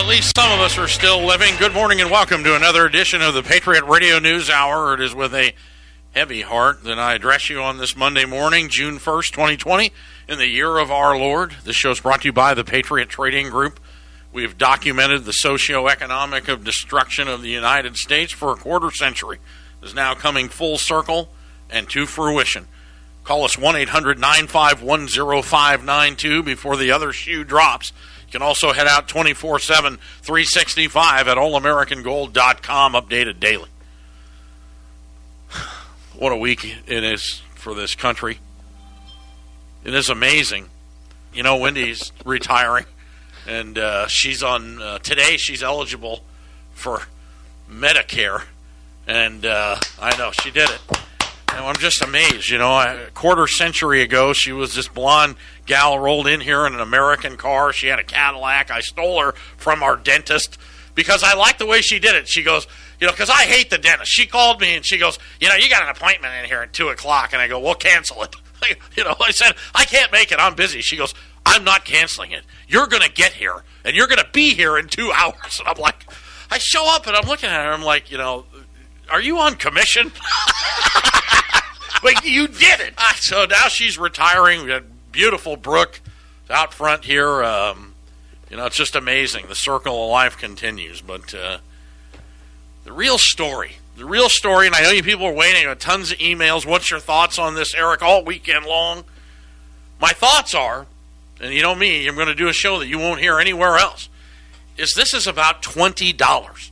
at least some of us are still living. Good morning and welcome to another edition of the Patriot Radio News Hour. It is with a heavy heart that I address you on this Monday morning, June 1st, 2020, in the year of our Lord. This show is brought to you by the Patriot Trading Group. We've documented the socio-economic of destruction of the United States for a quarter century. It is now coming full circle and to fruition. Call us 1 800 951 0592 before the other shoe drops. Can also head out 24 7, 365 at allamericangold.com, updated daily. What a week it is for this country. It is amazing. You know, Wendy's retiring, and uh, she's on, uh, today she's eligible for Medicare. And uh, I know she did it. I'm just amazed. You know, a quarter century ago, she was this blonde gal rolled in here in an American car. She had a Cadillac. I stole her from our dentist because I liked the way she did it. She goes, you know, because I hate the dentist. She called me and she goes, you know, you got an appointment in here at two o'clock, and I go, well, cancel it. you know, I said I can't make it. I'm busy. She goes, I'm not canceling it. You're going to get here, and you're going to be here in two hours. And I'm like, I show up and I'm looking at her. I'm like, you know, are you on commission? you did it. So now she's retiring. We got beautiful Brooke out front here. Um, you know, it's just amazing. The circle of life continues. But uh, the real story, the real story, and I know you people are waiting on tons of emails. What's your thoughts on this, Eric, all weekend long? My thoughts are, and you know me, I'm going to do a show that you won't hear anywhere else, is this is about $20.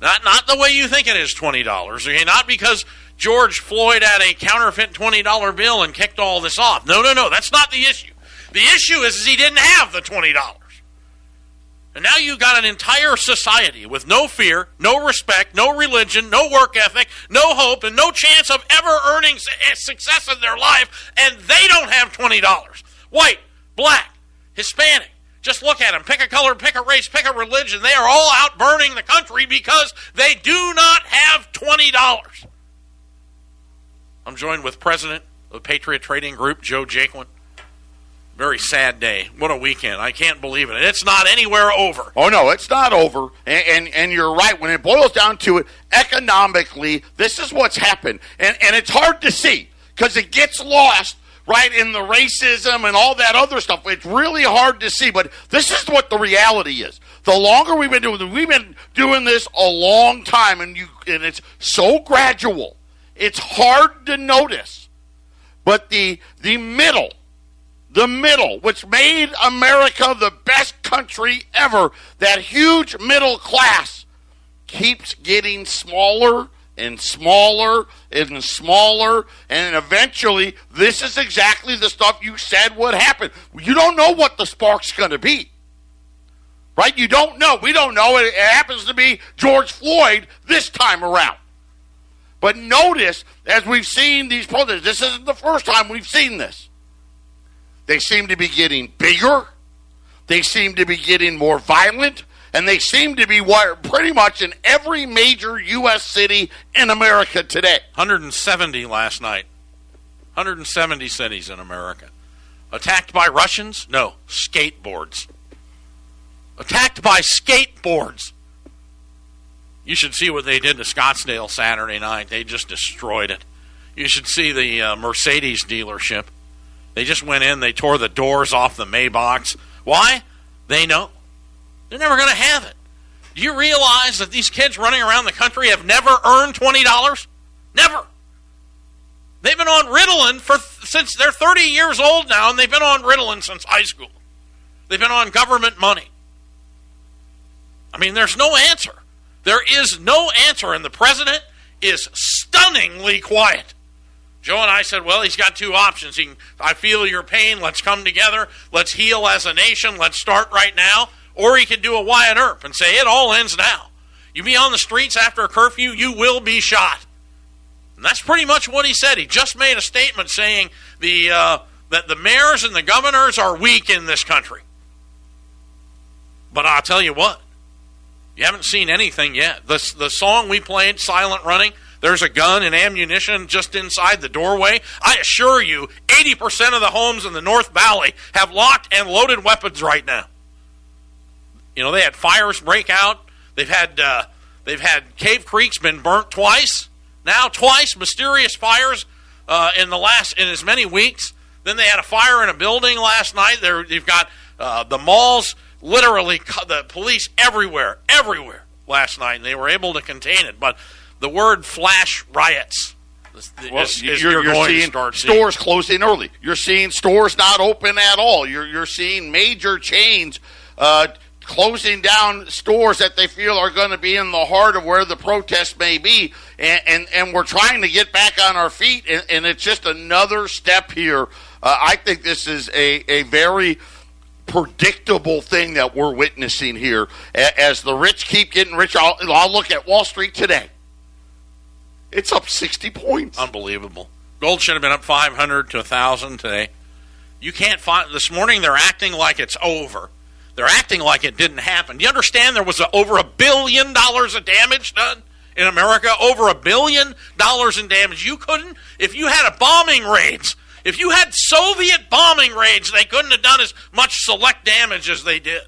Not, not the way you think it is $20. Okay? Not because George Floyd had a counterfeit $20 bill and kicked all this off. No, no, no. That's not the issue. The issue is, is he didn't have the $20. And now you've got an entire society with no fear, no respect, no religion, no work ethic, no hope, and no chance of ever earning eh, success in their life, and they don't have $20. White, black, Hispanic. Just look at them. Pick a color, pick a race, pick a religion. They are all out burning the country because they do not have $20. I'm joined with President of Patriot Trading Group, Joe Jaquin. Very sad day. What a weekend. I can't believe it. It's not anywhere over. Oh, no, it's not over. And, and, and you're right. When it boils down to it, economically, this is what's happened. And, and it's hard to see because it gets lost right in the racism and all that other stuff. It's really hard to see, but this is what the reality is. The longer we've been doing we've been doing this a long time, and you and it's so gradual it's hard to notice. But the the middle, the middle, which made America the best country ever, that huge middle class keeps getting smaller and smaller and smaller and eventually this is exactly the stuff you said would happen. You don't know what the spark's going to be. Right? You don't know. We don't know. It happens to be George Floyd this time around. But notice, as we've seen these protests, this isn't the first time we've seen this. They seem to be getting bigger. They seem to be getting more violent. And they seem to be wired pretty much in every major U.S. city in America today. 170 last night. 170 cities in America. Attacked by Russians? No, skateboards. Attacked by skateboards. You should see what they did to Scottsdale Saturday night. They just destroyed it. You should see the uh, Mercedes dealership. They just went in, they tore the doors off the Maybach. Why? They know. They're never going to have it. Do you realize that these kids running around the country have never earned $20? Never. They've been on Ritalin for since they're 30 years old now, and they've been on Ritalin since high school. They've been on government money. I mean, there's no answer. There is no answer, and the president is stunningly quiet. Joe and I said, well, he's got two options. He can, I feel your pain. Let's come together. Let's heal as a nation. Let's start right now. Or he could do a Wyatt Earp and say, it all ends now. You be on the streets after a curfew, you will be shot. And that's pretty much what he said. He just made a statement saying the, uh, that the mayors and the governors are weak in this country. But I'll tell you what, you haven't seen anything yet. The, the song we played, Silent Running, there's a gun and ammunition just inside the doorway. I assure you, 80% of the homes in the North Valley have locked and loaded weapons right now. You know, they had fires break out. They've had uh, they've had Cave Creek's been burnt twice. Now twice mysterious fires uh, in the last in as many weeks. Then they had a fire in a building last night. There you've got uh, the malls literally the police everywhere, everywhere last night, and they were able to contain it. But the word flash riots. Well, is, is you're, you're seeing stores seeing. closing early. You're seeing stores not open at all. You're you're seeing major chains uh, closing down stores that they feel are going to be in the heart of where the protest may be, and and, and we're trying to get back on our feet, and, and it's just another step here. Uh, I think this is a a very predictable thing that we're witnessing here as the rich keep getting richer. I'll, I'll look at Wall Street today. It's up 60 points. Unbelievable. Gold should have been up 500 to 1,000 today. You can't find. This morning they're acting like it's over. They're acting like it didn't happen. Do you understand there was a, over a billion dollars of damage done in America? Over a billion dollars in damage. You couldn't, if you had a bombing raids, if you had Soviet bombing raids, they couldn't have done as much select damage as they did.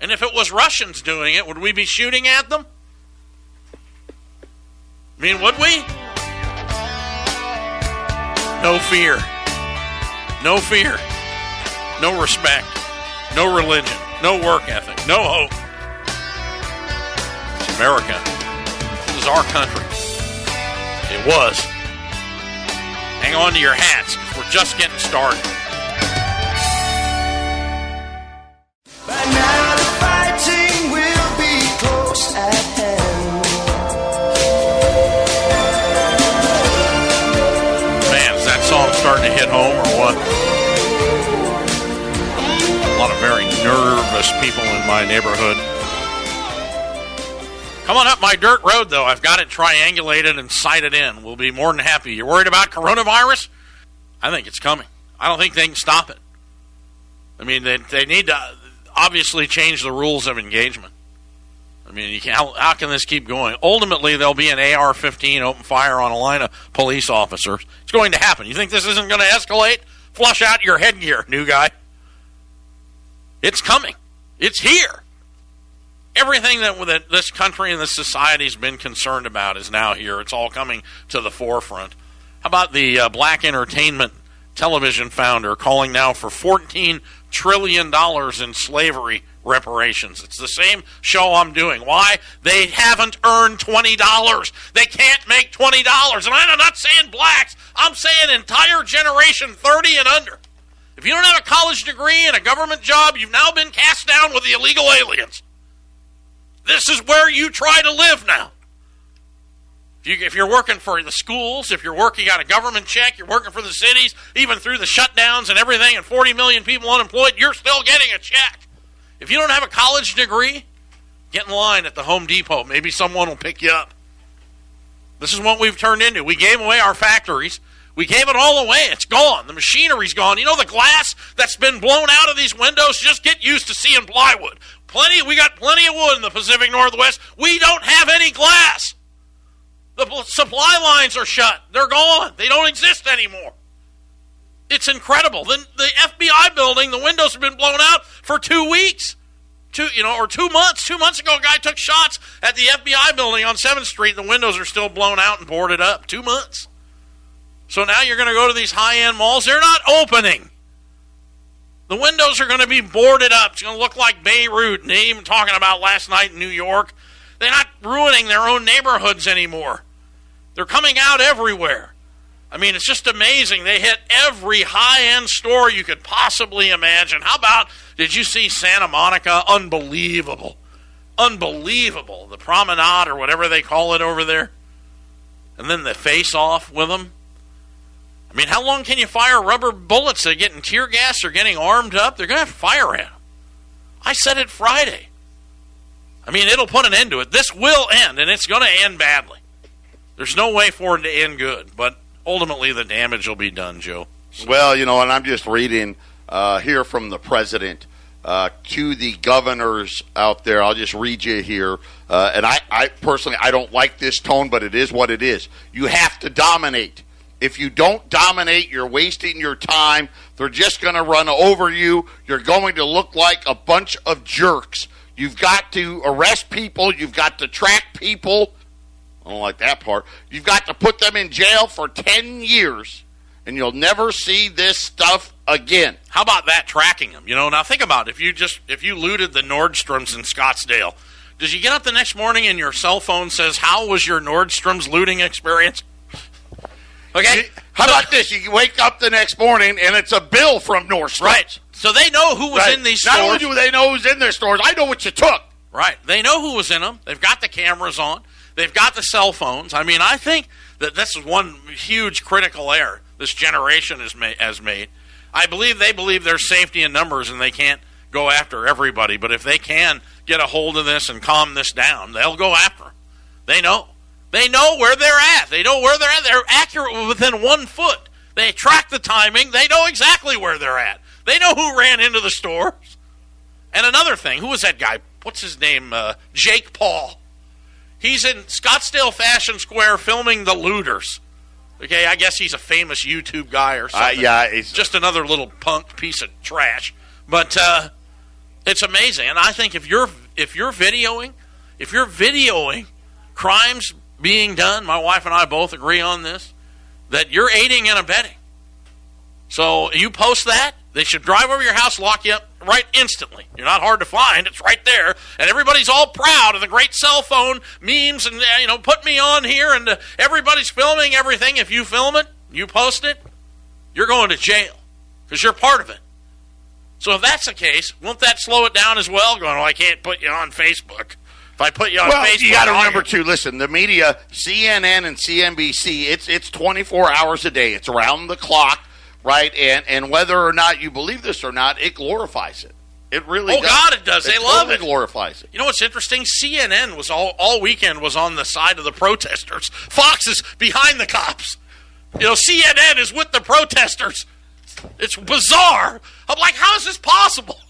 And if it was Russians doing it, would we be shooting at them? I mean, would we? No fear. No fear. No respect. No religion. No work ethic. No hope. It's America. This is our country. It was. Hang on to your hats. We're just getting started. Man, is that song starting to hit home or what? People in my neighborhood. Come on up my dirt road, though. I've got it triangulated and sighted in. We'll be more than happy. You're worried about coronavirus? I think it's coming. I don't think they can stop it. I mean, they, they need to obviously change the rules of engagement. I mean, can, how, how can this keep going? Ultimately, there'll be an AR 15 open fire on a line of police officers. It's going to happen. You think this isn't going to escalate? Flush out your headgear, new guy. It's coming. It's here everything that, that this country and this society has been concerned about is now here. It's all coming to the forefront. How about the uh, Black Entertainment Television founder calling now for $14 trillion in slavery reparations? It's the same show I'm doing. Why? They haven't earned $20. They can't make $20. And I'm not saying blacks, I'm saying entire generation 30 and under. If you don't have a college degree and a government job, you've now been cast down with the illegal aliens. This is where you try to live now. If, you, are working for the schools, if you're working on a government check, you're working for the cities, even through the shutdowns and everything, and 40 million people unemployed, you're still getting a check. If you don't have a college degree, get in line at the Home Depot. Maybe someone will pick you up. This is what we've turned into. We gave away our factories. We gave it all away. It's gone. The machinery's gone. You know the glass that's been blown out of these windows? Just get used to seeing plywood. Plenty, we got plenty of wood in the Pacific Northwest. We don't have any glass. The supply lines are shut. They're gone. They don't exist anymore. It's incredible. Then the FBI building, the windows have been blown out for two weeks. Two, you know, or two months. Two months ago, a guy took shots at the FBI building on 7th Street. The windows are still blown out and boarded up. Two months. So now you're going to go to these high end malls. They're not opening. The windows are going to be boarded up. It's going to look like Beirut. And even talking about last night in New York. They're not ruining their own neighborhoods anymore. They're coming out everywhere. I mean, it's just amazing. They hit every high end store you could possibly imagine. How about, did you see Santa Monica? Unbelievable. Unbelievable. The promenade or whatever they call it over there. And then the face off with them. I mean, how long can you fire rubber bullets? They're getting tear gas, they're getting armed up, they're going to fire at them. I said it Friday. I mean, it'll put an end to it. This will end, and it's going to end badly. There's no way for it to end good, but ultimately the damage will be done, Joe. So. Well, you know, and I'm just reading uh, here from the president uh, to the governors out there. I'll just read you here. Uh, and I, I personally, I don't like this tone, but it is what it is. You have to dominate If you don't dominate, you're wasting your time. They're just going to run over you. You're going to look like a bunch of jerks. You've got to arrest people. You've got to track people. I don't like that part. You've got to put them in jail for 10 years, and you'll never see this stuff again. How about that tracking them? You know, now think about it. if you just if you looted the Nordstroms in Scottsdale, does you get up the next morning and your cell phone says, "How was your Nordstrom's looting experience?" Okay. How about this? You wake up the next morning and it's a bill from Nordstrom. Right. So they know who was Right. in these stores. Not only do they know who's in their stores, I know what you took. Right. They know who was in them. They've got the cameras on. They've got the cell phones. I mean, I think that this is one huge critical error this generation has made. Has made. I believe they believe there's safety in numbers and they can't go after everybody. But if they can get a hold of this and calm this down, they'll go after 'em. They know. They know where they're at. They know where they're at. They're accurate within one foot. They track the timing. They know exactly where they're at. They know who ran into the stores. And another thing, who was that guy? What's his name? Uh, Jake Paul. He's in Scottsdale Fashion Square filming the looters. Okay, I guess he's a famous YouTube guy or Uh, something. yeah, it's just another little punk piece of trash. But uh, it's amazing, and I think if you're if you're videoing, if you're videoing crimes being done, my wife and I both agree on this, that you're aiding and abetting. So you post that, they should drive over your house, lock you up right instantly. You're not hard to find; it's right there, and everybody's all proud of the great cell phone memes and you know put me on here, and uh, everybody's filming everything. If you film it, you post it, you're going to jail because you're part of it. So if that's the case, won't that slow it down as well? Going, oh, I can't put you on Facebook. If I put you on well, Facebook, you got to remember too. Listen, the media, CNN and CNBC, it's it's 24 hours a day. It's around the clock, right? And and whether or not you believe this or not, it glorifies it. It really. Oh, does. God, it does. They love totally it. Glorifies it. You know what's interesting? CNN was all all weekend was on the side of the protesters. Fox is behind the cops. You know, CNN is with the protesters. It's bizarre. I'm like, how is this possible?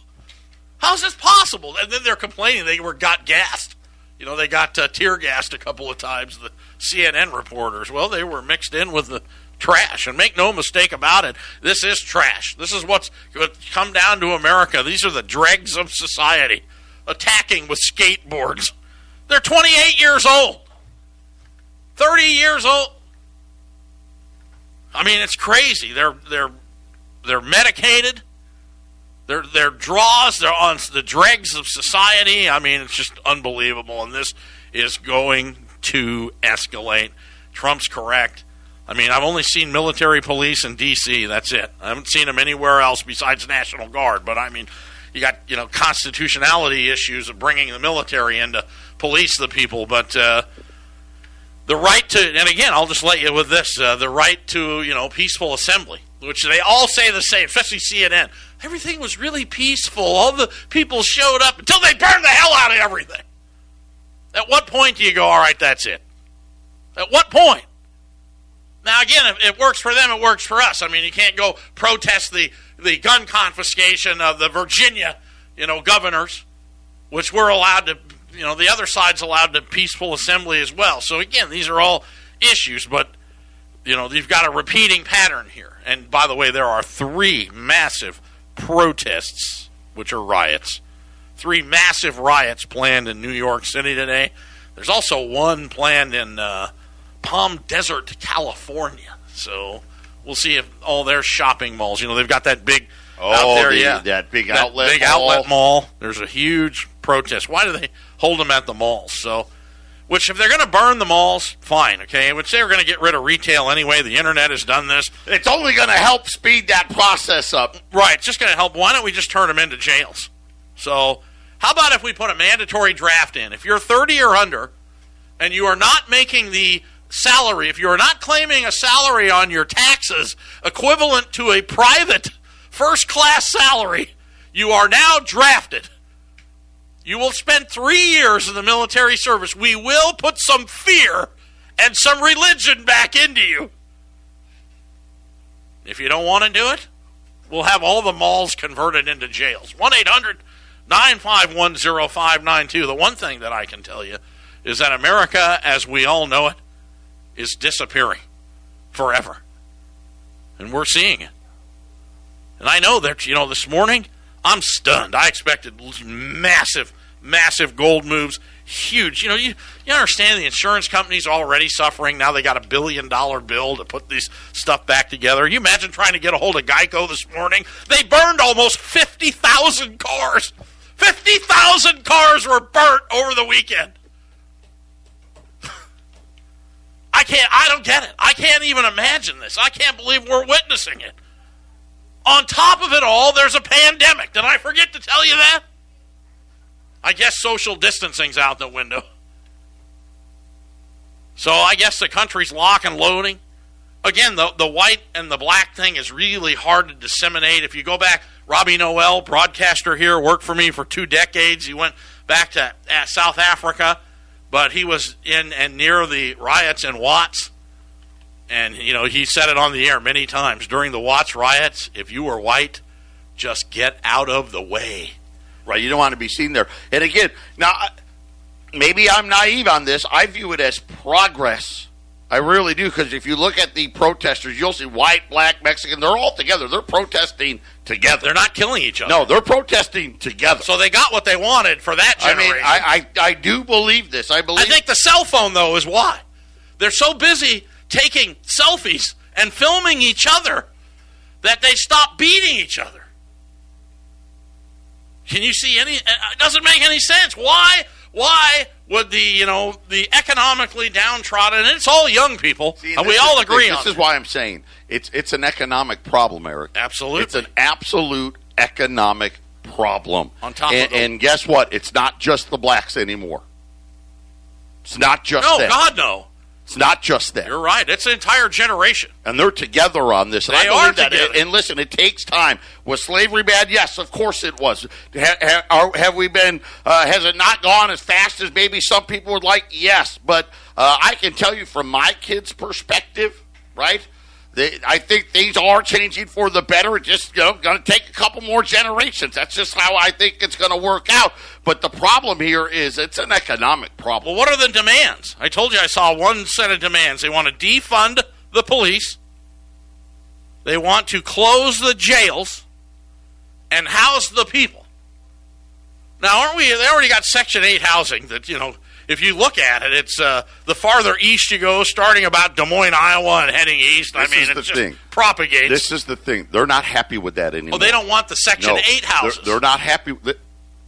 How is this possible? And then they're complaining they were got gassed. You know, they got uh, tear gassed a couple of times. The CNN reporters. Well, they were mixed in with the trash. And make no mistake about it, this is trash. This is what's come down to America. These are the dregs of society attacking with skateboards. They're 28 years old, 30 years old. I mean, it's crazy. They're they're they're medicated. They're they're draws. They're on the dregs of society. I mean, it's just unbelievable. And this is going to escalate. Trump's correct. I mean, I've only seen military police in D.C. That's it. I haven't seen them anywhere else besides National Guard. But I mean, you got you know constitutionality issues of bringing the military in to police the people. But uh, the right to, and again, I'll just let you with this: uh, the right to you know peaceful assembly, which they all say the same, especially CNN. Everything was really peaceful. All the people showed up until they burned the hell out of everything. At what point do you go, all right, that's it? At what point? Now, again, if it works for them, it works for us. I mean, you can't go protest the, the gun confiscation of the Virginia, you know, governors, which we're allowed to, you know, the other side's allowed to peaceful assembly as well. So, again, these are all issues, but, you know, you've got a repeating pattern here. And by the way, there are three massive protests, which are riots, three massive riots planned in New York City today. There's also one planned in uh, Palm Desert, California. So we'll see if all their shopping malls, you know, they've got that big out Oh, there, the- yeah, that big That outlet big mall. outlet mall. There's a huge protest. Why do they hold them at the malls? So, which if they're going to burn the malls, fine, okay. Which they're going to get rid of retail anyway. The internet has done this, It's only going to help speed that process up. right? It's just going to help. Why don't we just turn them into jails? So, how about if we put a mandatory draft in? If you're 30 or under, and you are not making the salary, if you are not claiming a salary on your taxes equivalent to a private first class salary, you are now drafted. You will spend three years in the military service. We will put some fear and some religion back into you. If you don't want to do it, we'll have all the malls converted into jails. 1 800 951 0592. The one thing that I can tell you is that America, as we all know it, is disappearing forever. and we're seeing it. And I know that you know this morning I'm stunned. I expected massive, massive gold moves, huge. You know, you you understand the insurance companies already suffering. Now they got a billion dollar bill to put this stuff back together. You imagine trying to get a hold of Geico this morning? They burned almost fifty thousand cars. Fifty thousand cars were burnt over the weekend. I can't. I don't get it. I can't even imagine this. I can't believe we're witnessing it. On top of it all, there's a pandemic. Did I forget to tell you that? I guess social distancing's out the window. So I guess the country's lock and loading. Again, the the white and the black thing is really hard to disseminate. If you go back, Robbie Noel, broadcaster here, worked for me for two decades. He went back to South Africa, but he was in and near the riots in Watts. And, you know, he said it on the air many times during the Watts riots if you were white, just get out of the way. Right, you don't want to be seen there. And again, now maybe I'm naive on this. I view it as progress. I really do because if you look at the protesters, you'll see white, black, Mexican. They're all together. They're protesting together. They're not killing each other. No, they're protesting together. So they got what they wanted for that I generation. mean, I, I I do believe this. I believe. I think the cell phone, though, is why. They're so busy taking selfies and filming each other that they stop beating each other. Can you see any? It doesn't make any sense. Why? Why would the you know the economically downtrodden? And it's all young people, See, and this we all is agree thing. on This is why I'm saying it's it's an economic problem, Eric. Absolutely. It's an absolute economic problem. On top of and, the- and guess what? It's not just the blacks anymore. It's not just No. God, no. It's not just them. You're right. It's an entire generation. and they're together on this. And They I believe are that. together. And listen, it takes time. Was slavery bad? Yes, of course it was. Ha, ha, are, have we been? Uh, has it not gone as fast as maybe some people would like? Yes, but uh, I can tell you from my kids' perspective, right? They, I think things are changing for the better. It's just you know going to take a couple more generations. That's just how I think it's going to work out. But the problem here is it's an economic problem. Well, what are the demands? I told you I saw one set of demands. They want to defund the police. They want to close the jails and house the people. Now, aren't we? They already got Section Eight housing. That you know, if you look at it, it's uh, the farther east you go, starting about Des Moines, Iowa, and heading east. I This mean, is it the just thing. propagates. This is the thing; they're not happy with that anymore. oh, they don't want the Section No, Eight houses. They're, they're not happy.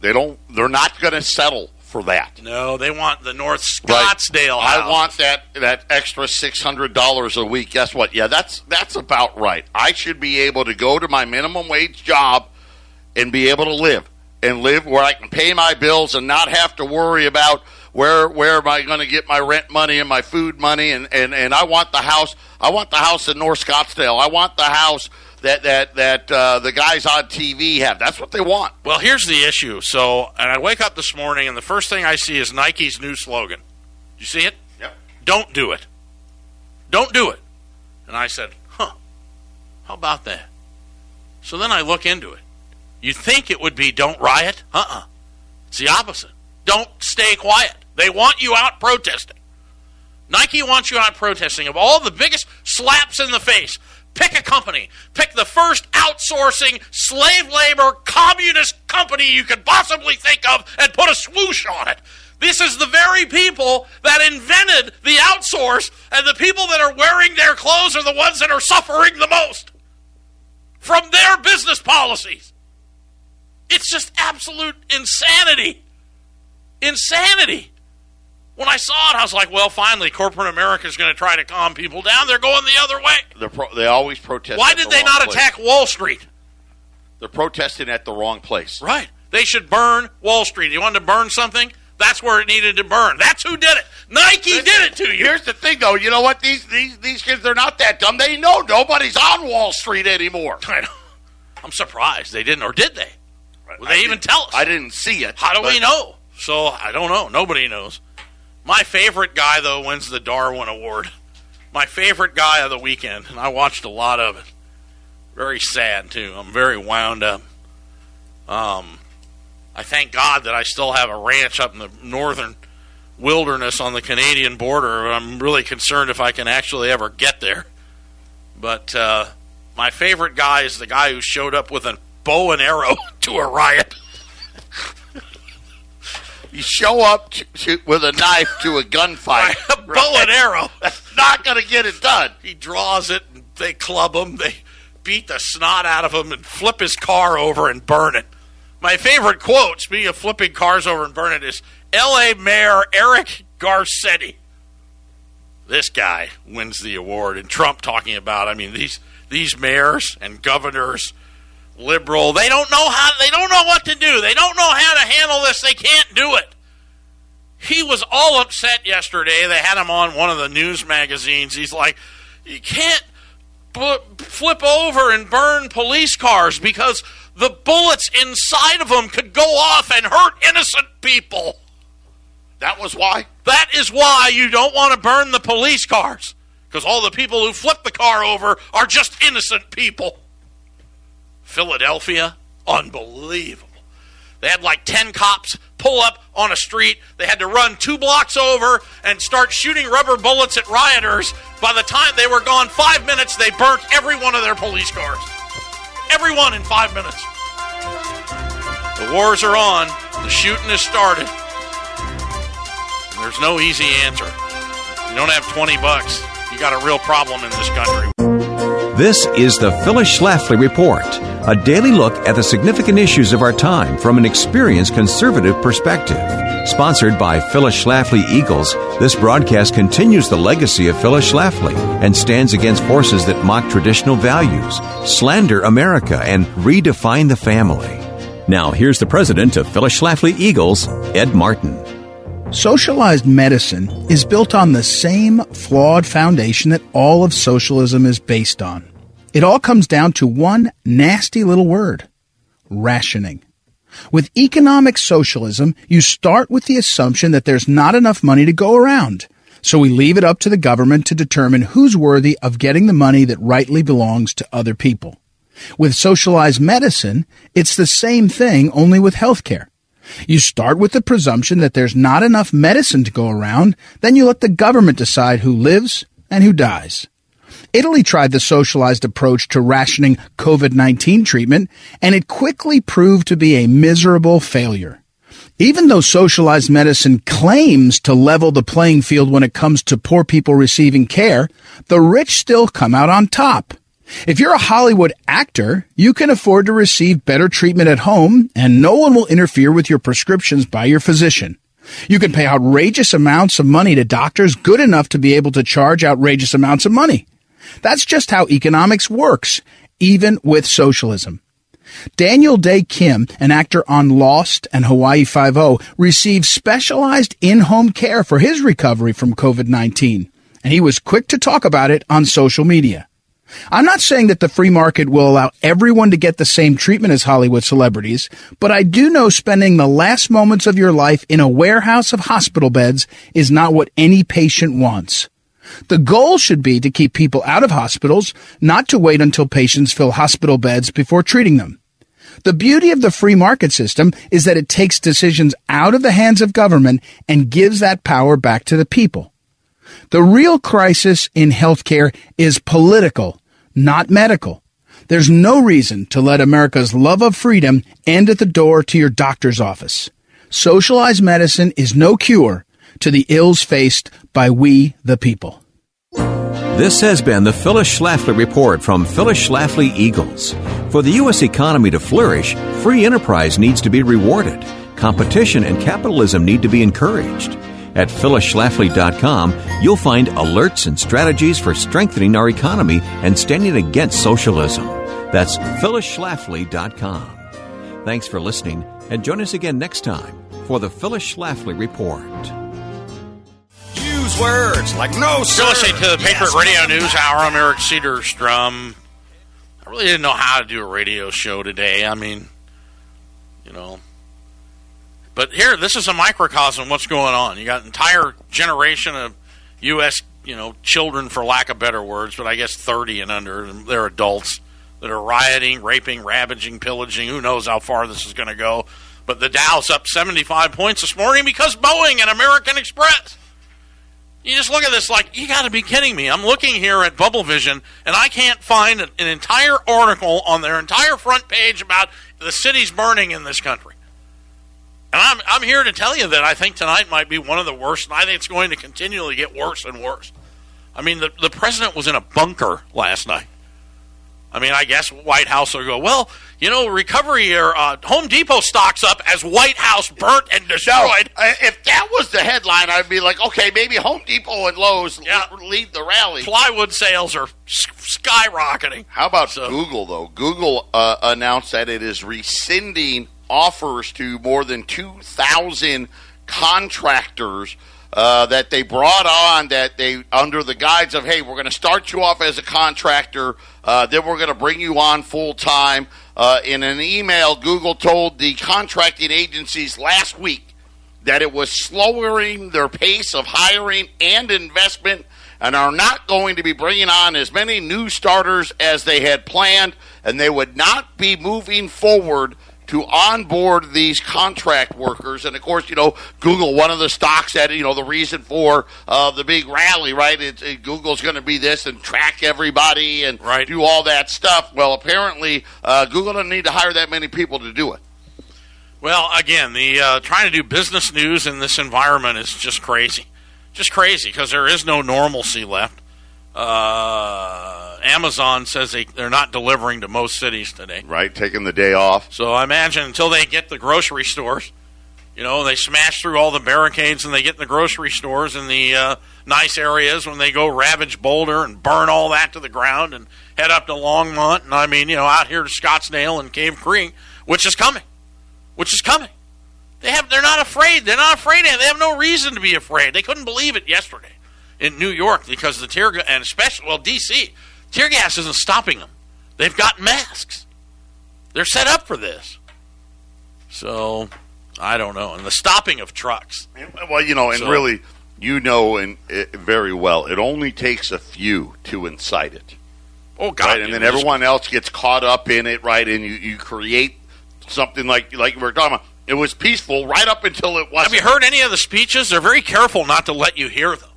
They don't. They're not going to settle for that. no, they want the North Right. Scottsdale. I want that that extra six hundred dollars a week. Guess what? Yeah, that's that's about right. I should be able to go to my minimum wage job and be able to live and live where I can pay my bills and not have to worry about where where am I going to get my rent money and my food money and, and, and I want the house I want the house in North Scottsdale. I want the house that that that uh, the guys on TV have. That's what they want. Well, here's the issue. So, and I wake up this morning, and the first thing I see is Nike's new slogan. You see it? Yep. Don't do it. Don't do it. And I said, huh, how about that? So then I look into it. You think it would be don't riot? Uh uh It's the opposite. Don't stay quiet. They want you out protesting. Nike wants you out protesting. Of all the biggest slaps in the face, pick a company. Pick the first outsourcing slave labor communist company you could possibly think of and put a swoosh on it. This is the very people that invented the outsource, and the people that are wearing their clothes are the ones that are suffering the most from their business policies. It's just absolute insanity. Insanity. When I saw it, I was like, well, finally, corporate America is going to try to calm people down. They're going the other way. They're pro- they always protest. Why did the they not place. attack Wall Street? They're protesting at the wrong place. Right. They should burn Wall Street. You wanted to burn something? That's where it needed to burn. That's who did it. Nike did it to you. Here's the thing, though. You know what? These these these kids, they're not that dumb. They know nobody's on Wall Street anymore. I know. I'm surprised they didn't, or did they? Will they I even tell us? I didn't see it. How do we know? So I don't know. Nobody knows. My favorite guy though wins the Darwin Award. My favorite guy of the weekend, and I watched a lot of it. Very sad too. I'm very wound up. Um, I thank God that I still have a ranch up in the northern wilderness on the Canadian border. I'm really concerned if I can actually ever get there. But uh, my favorite guy is the guy who showed up with a bow and arrow to a riot. You show up to, to, with a knife to a gunfight. a bow and arrow. That's not going to get it done. He draws it, and they club him. They beat the snot out of him and flip his car over and burn it. My favorite quote, speaking of flipping cars over and burning it, is L.A. Mayor Eric Garcetti. This guy wins the award, and Trump talking about. I mean, these these mayors and governors, liberal, they don't know how. They don't know what to do. They don't know how to handle this. They can't do it. He was all upset yesterday. They had him on one of the news magazines. He's like, "You can't flip over and burn police cars because the bullets inside of them could go off and hurt innocent people." That was why? That is why you don't want to burn the police cars. Because all the people who flip the car over are just innocent people. Philadelphia, unbelievable. They had like 10 cops pull up on a street. They had to run two blocks over and start shooting rubber bullets at rioters. By the time they were gone five minutes, they burnt every one of their police cars. Everyone in five minutes. The wars are on. The shooting has started. There's no easy answer. You don't have 20 bucks, you got a real problem in this country. This is the Phyllis Schlafly Report, a daily look at the significant issues of our time from an experienced conservative perspective. Sponsored by Phyllis Schlafly Eagles, this broadcast continues the legacy of Phyllis Schlafly and stands against forces that mock traditional values, slander America, and redefine the family. Now, here's the president of Phyllis Schlafly Eagles, Ed Martin. Socialized medicine is built on the same flawed foundation that all of socialism is based on. It all comes down to one nasty little word rationing. With economic socialism, you start with the assumption that there's not enough money to go around. So we leave it up to the government to determine who's worthy of getting the money that rightly belongs to other people. With socialized medicine, it's the same thing only with healthcare. You start with the presumption that there's not enough medicine to go around, then you let the government decide who lives and who dies. Italy tried the socialized approach to rationing COVID-19 treatment, and it quickly proved to be a miserable failure. Even though socialized medicine claims to level the playing field when it comes to poor people receiving care, the rich still come out on top. If you're a Hollywood actor, you can afford to receive better treatment at home and no one will interfere with your prescriptions by your physician. You can pay outrageous amounts of money to doctors good enough to be able to charge outrageous amounts of money. That's just how economics works, even with socialism. Daniel Dae Kim, an actor on Lost and Hawaii Five-O, received specialized in-home care for his recovery from COVID-19, and he was quick to talk about it on social media. I'm not saying that the free market will allow everyone to get the same treatment as Hollywood celebrities, but I do know spending the last moments of your life in a warehouse of hospital beds is not what any patient wants. The goal should be to keep people out of hospitals, not to wait until patients fill hospital beds before treating them. The beauty of the free market system is that it takes decisions out of the hands of government and gives that power back to the people. The real crisis in healthcare is political not medical. There's no reason to let America's love of freedom end at the door to your doctor's office. Socialized medicine is no cure to the ills faced by we, the people. This has been the Phyllis Schlafly Report from Phyllis Schlafly Eagles. For the U.S. economy to flourish, free enterprise needs to be rewarded. Competition and capitalism need to be encouraged. At phyllisschlafly.com, you'll find alerts and strategies for strengthening our economy and standing against socialism. That's phyllisschlafly.com. Thanks for listening, and join us again next time for the Phyllis Schlafly Report. Use words like no, sir. You're listening to the Patriot Radio News Hour. I'm Eric Cedarstrom. I really didn't know how to do a radio show today. I mean, you know, but here, this is a microcosm what's going on. You got an entire generation of U.S. you know children, for lack of better words, but I guess 30 and under, they're adults that are rioting, raping, ravaging, pillaging. Who knows how far this is going to go? But the Dow's up 75 points this morning because Boeing and American Express. You just look at this like, you got to be kidding me. I'm looking here at Bubble Vision, and I can't find an, entire article on their entire front page about the cities burning in this country. And I'm, I'm here to tell you that I think tonight might be one of the worst, and I think it's going to continually get worse and worse. I mean, the, the president was in a bunker last night. I mean, I guess White House will go, well, you know, recovery or uh, Home Depot stocks up as White House burnt and destroyed. No, if that was the headline, I'd be like, okay, maybe Home Depot and Lowe's yeah. lead the rally. Plywood sales are skyrocketing. How about so. Google, though? Google uh, announced that it is rescinding offers to more than 2,000 contractors – uh, that they brought on that they under the guise of hey we're going to start you off as a contractor uh, then we're going to bring you on full time uh, in an email google told the contracting agencies last week that it was slowing their pace of hiring and investment and are not going to be bringing on as many new starters as they had planned and they would not be moving forward to onboard these contract workers. And of course, you know, Google, one of the stocks that, you know, the reason for uh, the big rally, right? It's, it, Google's going to be this and track everybody and right. do all that stuff. Well, apparently, uh, Google doesn't need to hire that many people to do it. Well, again, the uh, trying to do business news in this environment is just crazy, just crazy because there is no normalcy left. Uh, Amazon says they, they're not delivering to most cities today. Right, taking the day off. So I imagine until they get the grocery stores, you know, they smash through all the barricades and they get in the grocery stores in the uh, nice areas when they go ravage Boulder and burn all that to the ground and head up to Longmont and I mean, you know, out here to Scottsdale and Cave Creek, which is coming, which is coming. They have, they're not afraid. They're not afraid. They have no reason to be afraid. They couldn't believe it yesterday in New York because the tear gas, and especially, well, D.C., tear gas isn't stopping them. They've got masks. They're set up for this. So, I don't know. And the stopping of trucks. Well, you know, and so, really, you know and eh, very well, it only takes a few to incite it. Oh, God. Right? And then everyone else gets caught up in it, right? And you, you create something like, like we were talking about. It was peaceful right up until it was Have you heard any of the speeches? They're very careful not to let you hear them.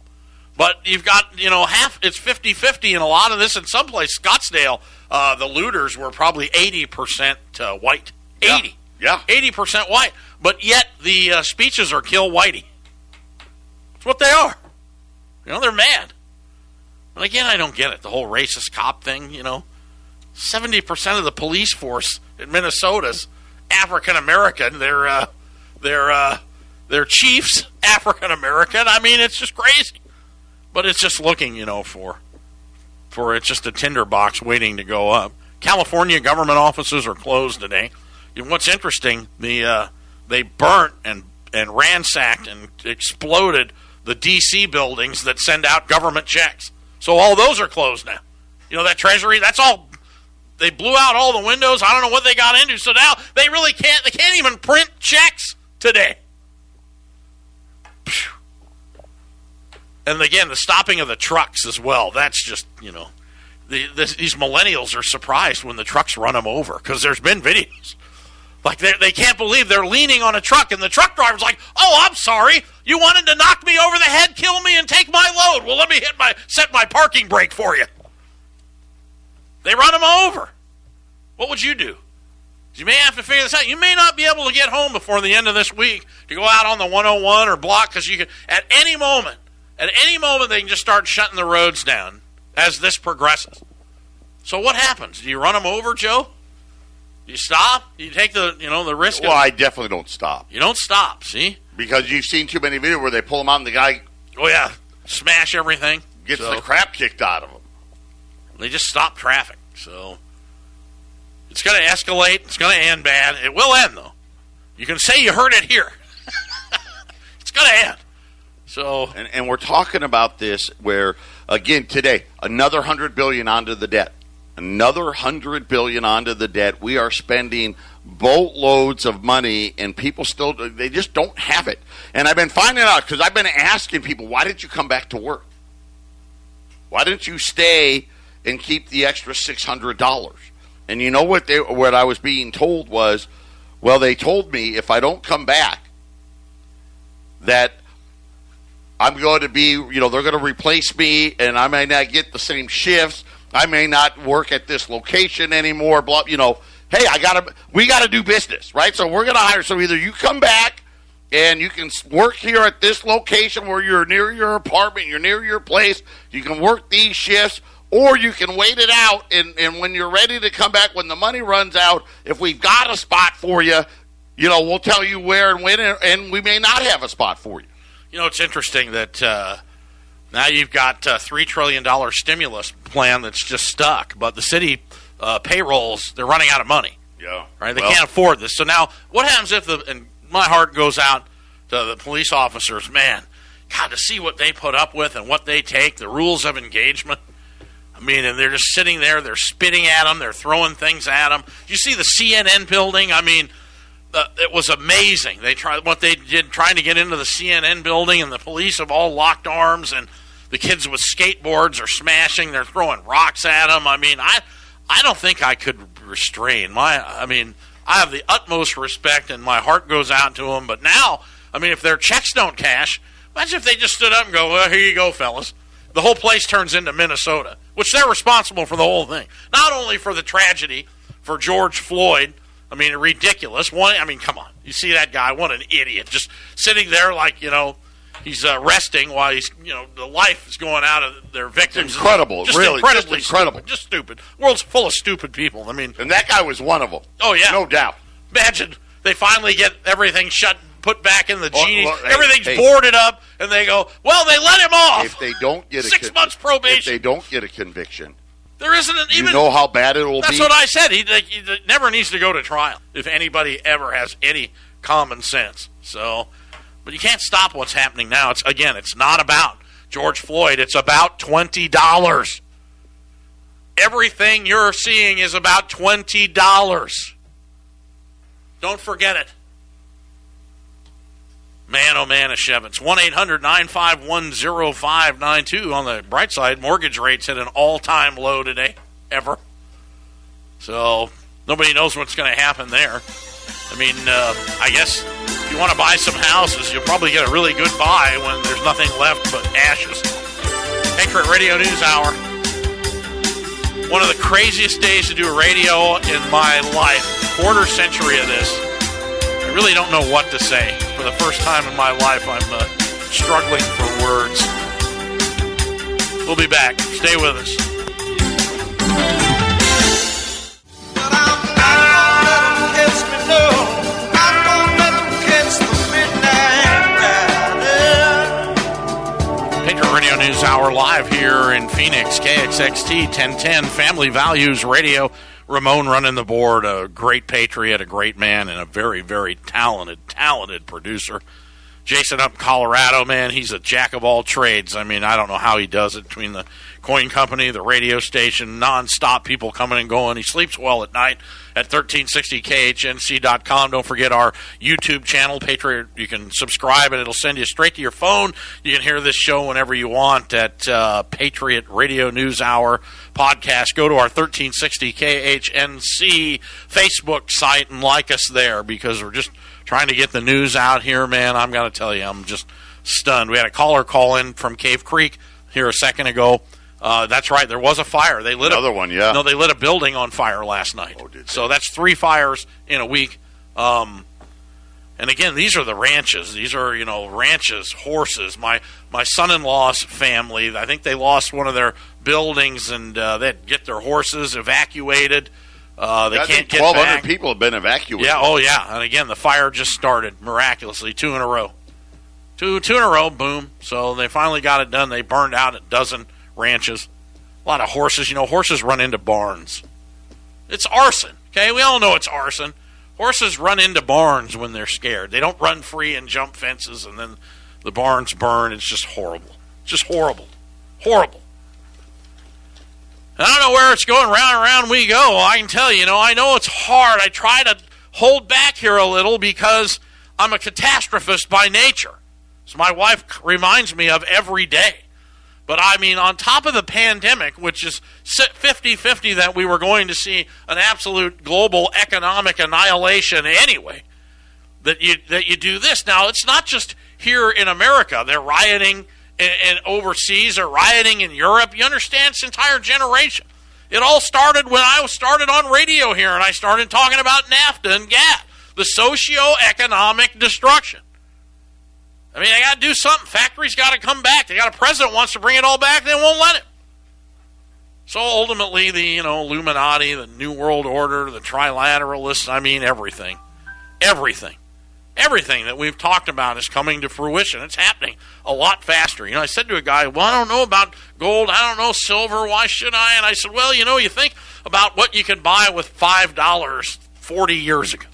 But you've got, you know, half, it's 50 50 in a lot of this. In some place, Scottsdale, uh, the looters were probably 80% uh, white. 80. Yeah. yeah. 80% white. But yet the uh, speeches are kill whitey. That's what they are. You know, they're mad. And again, I don't get it. The whole racist cop thing, you know. 70% of the police force in Minnesota's African American. They're, uh, they're, uh, their chiefs African American. I mean, it's just crazy. But it's just looking, you know, for for it's just a tinderbox waiting to go up. California government offices are closed today. And what's interesting, the uh, they burnt and and ransacked and exploded the D.C. buildings that send out government checks. So all those are closed now. You know that Treasury, that's all. They blew out all the windows. I don't know what they got into. So now they really can't. They can't even print checks today. And again, the stopping of the trucks as well. That's just you know, the, these millennials are surprised when the trucks run them over because there's been videos. Like they they can't believe they're leaning on a truck and the truck driver's like, "Oh, I'm sorry. You wanted to knock me over the head, kill me, and take my load. Well, let me hit my set my parking brake for you." They run them over. What would you do? You may have to figure this out. You may not be able to get home before the end of this week to go out on the 101 or block because you can at any moment at any moment, they can just start shutting the roads down as this progresses. So what happens? Do you run them over, Joe? Do you stop? Do you take the you know the risk? Well, of, I definitely don't stop. You don't stop. See, because you've seen too many videos where they pull them out and the guy. Oh yeah, smash everything. Gets so, the crap kicked out of them. They just stop traffic. So it's going to escalate. It's going to end bad. It will end though. You can say you heard it here. it's going to end. So and, and we're talking about this where again today another hundred billion onto the debt, another hundred billion onto the debt. We are spending boatloads of money, and people still they just don't have it. And I've been finding out because I've been asking people, why didn't you come back to work? Why didn't you stay and keep the extra six hundred dollars? And you know what they what I was being told was, well, they told me if I don't come back, that I'm going to be, you know, they're going to replace me, and I may not get the same shifts. I may not work at this location anymore. Blah, you know. Hey, I gotta, we got to do business, right? So we're going to hire. So either you come back and you can work here at this location where you're near your apartment, you're near your place. You can work these shifts, or you can wait it out. And, and when you're ready to come back, when the money runs out, if we've got a spot for you, you know, we'll tell you where and when, and we may not have a spot for you. You know, it's interesting that uh, now you've got a three trillion dollar stimulus plan that's just stuck, but the city uh, payrolls they're running out of money. Yeah, right. They well, can't afford this. So now, what happens if the and my heart goes out to the police officers? Man, God, to see what they put up with and what they take, the rules of engagement. I mean, and they're just sitting there, they're spitting at them, they're throwing things at them. You see the CNN building? I mean, the, it was amazing. They tried what they did trying to get into the CNN building, and the police have all locked arms, and the kids with skateboards are smashing. They're throwing rocks at them. I mean, I I don't think I could restrain my. I mean, I have the utmost respect, and my heart goes out to them. But now, I mean, if their checks don't cash, imagine if they just stood up and go, "Well, here you go, fellas." The whole place turns into Minnesota, which they're responsible for the whole thing. Not only for the tragedy for George Floyd I mean, ridiculous. One, I mean, come on. You see that guy? What an idiot! Just sitting there like you know he's uh, resting while he's you know the life is going out of their victims. It's incredible, just really, incredibly just incredible, stupid, just stupid. World's full of stupid people. I mean, and that guy was one of them. Oh yeah, no doubt. Imagine they finally get everything shut, put back in the genies. well, hey, Everything's hey. boarded up, and they go, "Well, they let him off." If they don't get six a months probation, if they don't get a conviction, there isn't an, even you know how bad it will That's be. That's what I said. He, he never needs to go to trial if anybody ever has any common sense. So, but you can't stop what's happening now. It's again, it's not about George Floyd. It's about twenty dollars. Everything you're seeing is about twenty dollars. Don't forget it. Man, oh man, Shevins. 1 800 951 0592. On the bright side, mortgage rates hit an all time low today, ever. So nobody knows what's going to happen there. I mean, uh, I guess if you want to buy some houses, you'll probably get a really good buy when there's nothing left but ashes. Patriot Radio News Hour. One of the craziest days to do a radio in my life. Quarter century of this. I really don't know what to say. For the first time in my life, I'm uh, struggling for words. We'll be back. Stay with us. Patriot Radio News Hour live here in Phoenix, KXXT 1010 Family Values Radio. Ramon running the board, a great patriot, a great man, and a very, very talented, talented producer. Jason up in Colorado, man, he's a jack of all trades. I mean, I don't know how he does it between the coin company, the radio station, nonstop people coming and going. He sleeps well at night at 1360khnc.com. Don't forget our YouTube channel, Patriot. You can subscribe and it'll send you straight to your phone. You can hear this show whenever you want at uh, Patriot Radio News Hour podcast. Go to our 1360khnc Facebook site and like us there because we're just trying to get the news out here, man. I'm going to tell you, I'm just stunned. We had a caller call in from Cave Creek here a second ago. Uh, that's right. There was a fire. They lit Another a, one, yeah. No, they lit a building on fire last night. Oh, did they? so that's three fires in a week. Um, and again, these are the ranches. These are you know ranches, horses. My my son-in-law's family. I think they lost one of their buildings, and uh, they had get their horses evacuated. Uh, they I can't get 1,200 back. people have been evacuated. Yeah, oh yeah. And again, the fire just started miraculously, two in a row. Two two in a row, boom. So they finally got it done. They burned out a dozen ranches. A lot of horses, you know, horses run into barns. It's arson. Okay, we all know it's arson. Horses run into barns when they're scared. They don't run free and jump fences and then the barns burn. It's just horrible. Just horrible. Horrible. And I don't know where it's going. Round and round we go. I can tell you, you know, I know it's hard. I try to hold back here a little because I'm a catastrophist by nature. So my wife reminds me of every day. But I mean, on top of the pandemic, which is 50 50 that we were going to see an absolute global economic annihilation anyway, that you, that you do this. Now, it's not just here in America. They're rioting in, in overseas. They're rioting in Europe. You understand? This entire generation. It all started when I started on radio here, and I started talking about NAFTA and GATT, the socio-economic destruction. I mean, they got to do something. Factories got to come back. They got a president wants to bring it all back. They won't let it. So ultimately, the you know Illuminati, the New World Order, the Trilateralists, I mean everything, everything, everything that we've talked about is coming to fruition. It's happening a lot faster. You know, I said to a guy, "Well, I don't know about gold. I don't know silver. Why should I?" And I said, "Well, you know, you think about what you could buy with five dollars forty years ago.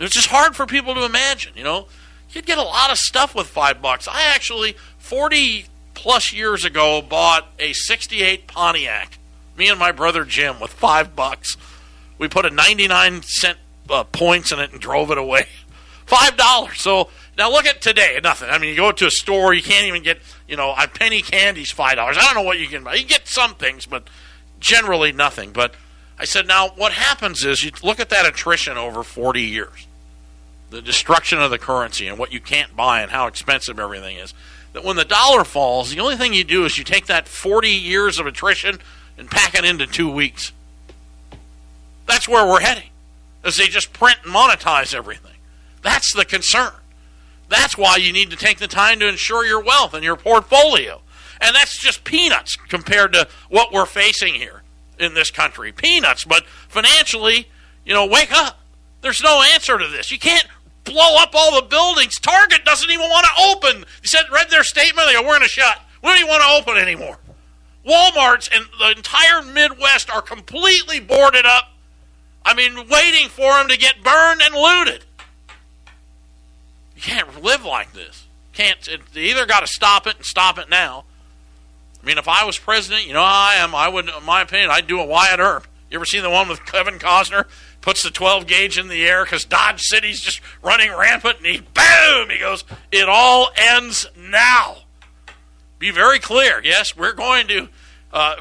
It's just hard for people to imagine. You know, you'd get a lot of stuff with five bucks. I actually forty plus years ago bought a 68 Pontiac. Me and my brother Jim with five bucks. We put a 99 cent uh, points in it and drove it away. Five dollars. So now look at today. Nothing. I mean, you go to a store, you can't even get, you know, a penny candy's five dollars. I don't know what you can buy. You get some things, but generally nothing. But I said, now what happens is you look at that attrition over 40 years, the destruction of the currency and what you can't buy and how expensive everything is that when the dollar falls, the only thing you do is you take that 40 years of attrition and pack it into two weeks. That's where we're heading, as they just print and monetize everything. That's the concern. That's why you need to take the time to ensure your wealth and your portfolio. And that's just peanuts compared to what we're facing here in this country. Peanuts, but financially, you know, wake up. There's no answer to this. You can't blow up all the buildings. Target doesn't even want to open. You said read their statement. They go, "We're going to shut. We don't even want to open anymore." Walmart's and the entire Midwest are completely boarded up. I mean, waiting for them to get burned and looted. You can't live like this. Can't. They either got to stop it and stop it now. I mean, if I was president, you know I am. I would, in my opinion, I'd do a Wyatt Earp. You ever seen the one with Kevin Costner? Puts the 12 gauge in the air because Dodge City's just running rampant, and he boom, he goes, it all ends now. Be very clear. Yes, we're going to uh,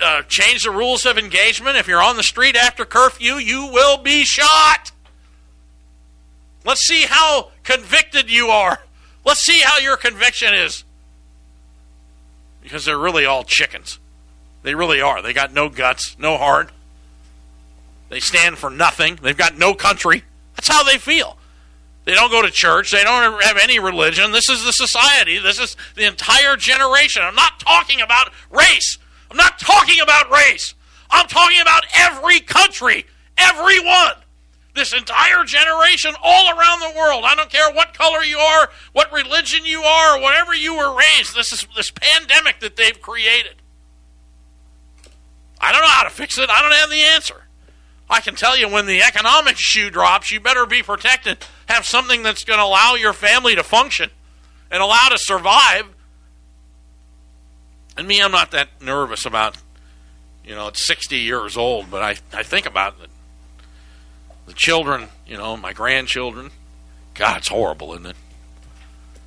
uh, change the rules of engagement. If you're on the street after curfew, you will be shot. Let's see how convicted you are. Let's see how your conviction is. Because they're really all chickens. They really are. They got no guts, no heart. They stand for nothing. They've got no country. That's how they feel. They don't go to church. They don't have any religion. This is the society. This is the entire generation. I'm not talking about race. I'm not talking about race. I'm talking about every country, everyone. This entire generation all around the world. I don't care what color you are, what religion you are, whatever you were raised. This is this pandemic that they've created. I don't know how to fix it. I don't have the answer. I can tell you when the economic shoe drops, you better be protected. Have something that's going to allow your family to function and allow to survive. And me, I'm not that nervous about, you know, it's 60 years old, but I, I think about the, the children, you know, my grandchildren. God, it's horrible, isn't it?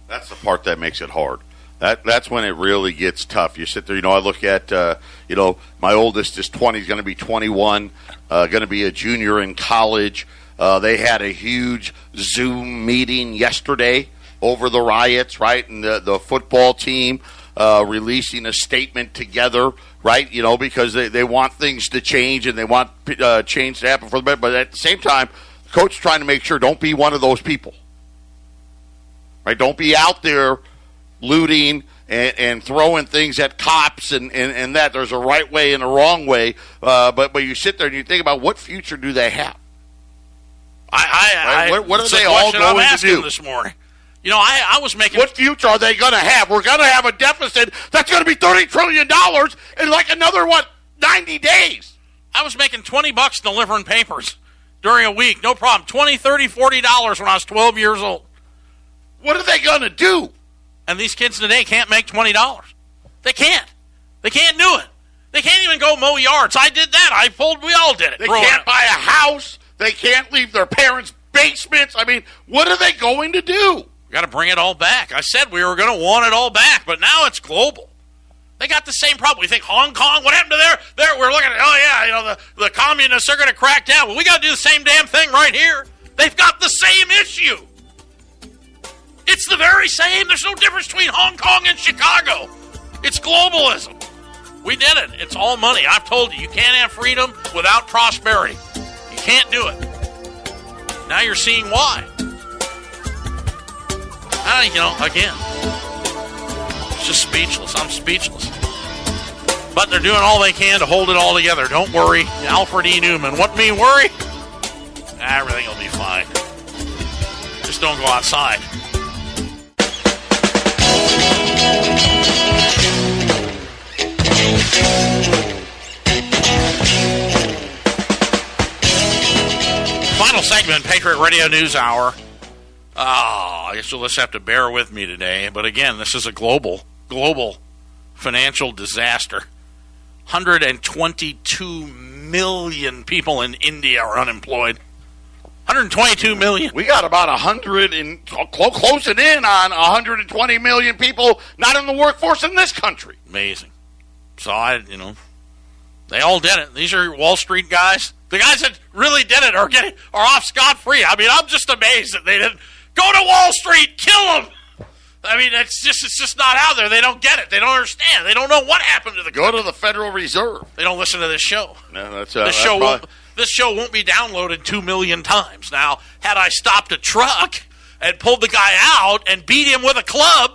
That's the part that makes it hard. That that's when it really gets tough. You sit there, you know. I look at, uh, you know, my oldest is twenty, he's going to be twenty one, uh, going to be a junior in college. Uh, they had a huge Zoom meeting yesterday over the riots, right? And the the football team uh, releasing a statement together, right? You know, because they, they want things to change and they want uh, change to happen for the better. But at the same time, the coach trying to make sure don't be one of those people, right? Don't be out there looting and, and throwing things at cops and, and, and, that. There's a right way and a wrong way. Uh, but, but you sit there and you think about what future do they have? I, I, right? What, what are they all going I'm to do this morning? You know, I, I was making. What future are they going to have? We're going to have a deficit that's going to be thirty trillion dollars in like another what ninety days. I was making twenty bucks delivering papers during a week, no problem. Twenty, thirty, forty dollars when I was twelve years old. What are they going to do? And these kids today can't make $20. They can't. They can't do it. They can't even go mow yards. I did that. I pulled, we all did it. They can't buy a house. They can't leave their parents' basements. I mean, what are they going to do? We got to bring it all back. I said we were going to want it all back, but now it's global. They got the same problem. We think Hong Kong, what happened to their, their we're looking at, oh yeah, you know, the, the communists are going to crack down. Well, we got to do the same damn thing right here. They've got the same issue. It's the very same. There's no difference between Hong Kong and Chicago. It's globalism. We did it. It's all money. I've told you, you can't have freedom without prosperity. You can't do it. Now you're seeing why. I, you know, again, it's just speechless. I'm speechless. But they're doing all they can to hold it all together. Don't worry. Alfred E. Neuman. What me worry? Everything will be fine. Just don't go outside. Final segment, Patriot Radio News Hour. Oh, I guess you'll just have to bear with me today. But again, this is a global, global financial disaster. 122 million people in India are unemployed. 122 million. We got about 100 and clo- closing in on 120 million people not in the workforce in this country. Amazing. So I, you know, they all did it. These are Wall Street guys. The guys that really did it are getting are off scot free. I mean, I'm just amazed that they didn't go to Wall Street, kill them. I mean, it's just it's just not out there. They don't get it. They don't understand. They don't know what happened to the. Go to the Federal Reserve. They don't listen to this show. No, that's, uh, this that's show probably- won't. This show won't be downloaded two million times. Now, had I stopped a truck and pulled the guy out and beat him with a club,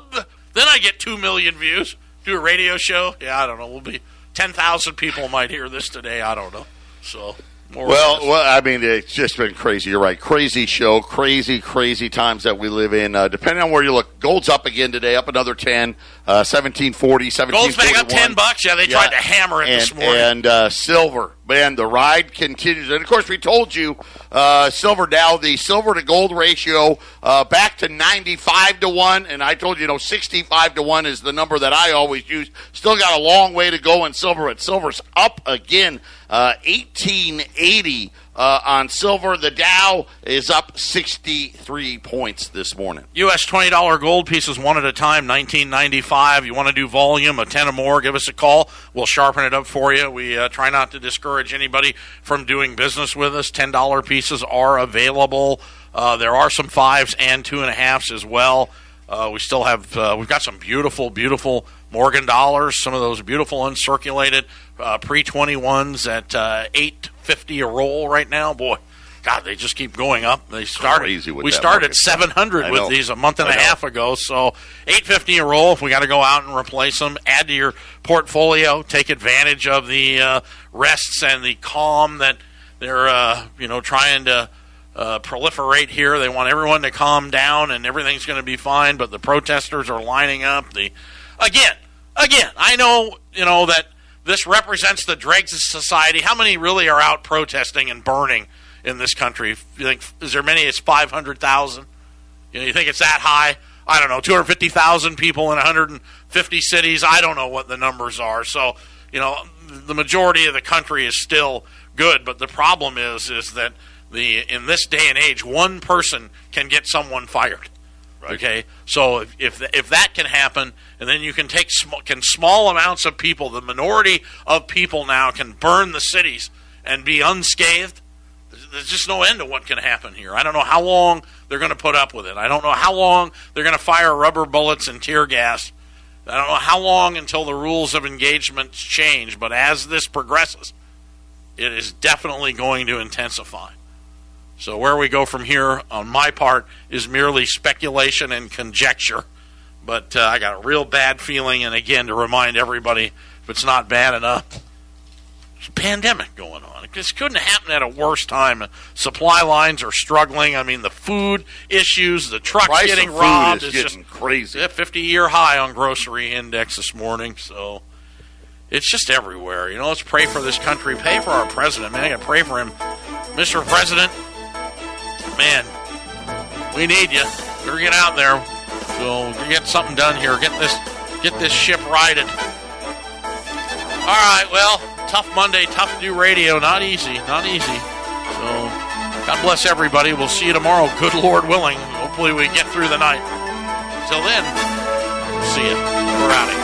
then I get two million views. Do a radio show? Yeah, I don't know. We'll be ten thousand people might hear this today. I don't know. So more Well, well, I mean, it's just been crazy. You're right. Crazy show, crazy, crazy times that we live in. Uh, depending on where you look, gold's up again today, up another 10, uh, 1740, gold's back up ten bucks. Yeah, they tried to hammer it and, this morning. And uh, silver, man, the ride continues. And of course, we told you uh, silver now, the silver to gold ratio uh, back to 95 to 1. And I told you, you know, 65 to 1 is the number that I always use. Still got a long way to go in silver, but silver's up again, uh, 1880. Uh, on silver, the Dow is up 63 points this morning. U.S. twenty dollar gold pieces one at a time, nineteen ninety five. You want to do volume, a ten or more? Give us a call. We'll sharpen it up for you. We uh, try not to discourage anybody from doing business with us. Ten dollar pieces are available. Uh, there are some fives and two and a halves as well. Uh, we still have uh, we've got some beautiful, beautiful Morgan dollars. Some of those beautiful uncirculated uh, pre twenty ones at uh, eight fifty a roll right now. Boy, God, they just keep going up. They started. Crazy with we started market. seven hundred with these a month and I a know. half ago. So eight fifty a roll. If we got to go out and replace them, add to your portfolio. Take advantage of the uh, rests and the calm that they're uh, you know trying to. Uh, proliferate here. They want everyone to calm down, and everything's going to be fine. But the protesters are lining up. The again, again. I know you know that this represents the dregs of society. How many really are out protesting and burning in this country? You think is there many? It's five hundred thousand. You, know, you think it's that high? I don't know. Two hundred fifty thousand people in one hundred and fifty cities. I don't know what the numbers are. So you know, the majority of the country is still good. But the problem is, is that the in this day and age, one person can get someone fired. Okay, so if, if if that can happen, and then you can take sm- can small amounts of people, the minority of people now can burn the cities and be unscathed. There's- There's just no end to what can happen here. I don't know how long they're going to put up with it. I don't know how long they're going to fire rubber bullets and tear gas. I don't know how long until the rules of engagement change. But as this progresses, it is definitely going to intensify. So where we go from here, on my part, is merely speculation and conjecture. But uh, I got a real bad feeling, and again, to remind everybody, if it's not bad enough, there's a pandemic going on. This couldn't happen at a worse time. Supply lines are struggling. I mean, the food issues, the trucks Price getting of food robbed. is it's getting just crazy. yeah, 50 year high on grocery index this morning. So it's just everywhere. You know, let's pray for this country. Pray for our president, man. I got to pray for him. Mr. President, man, we need you. Better get out there. So get something done here. Get this get this ship righted. All right, well, tough Monday, tough to do radio. Not easy, not easy. So God bless everybody. We'll see you tomorrow, good Lord willing. Hopefully we get through the night. Till then, see you. We're out.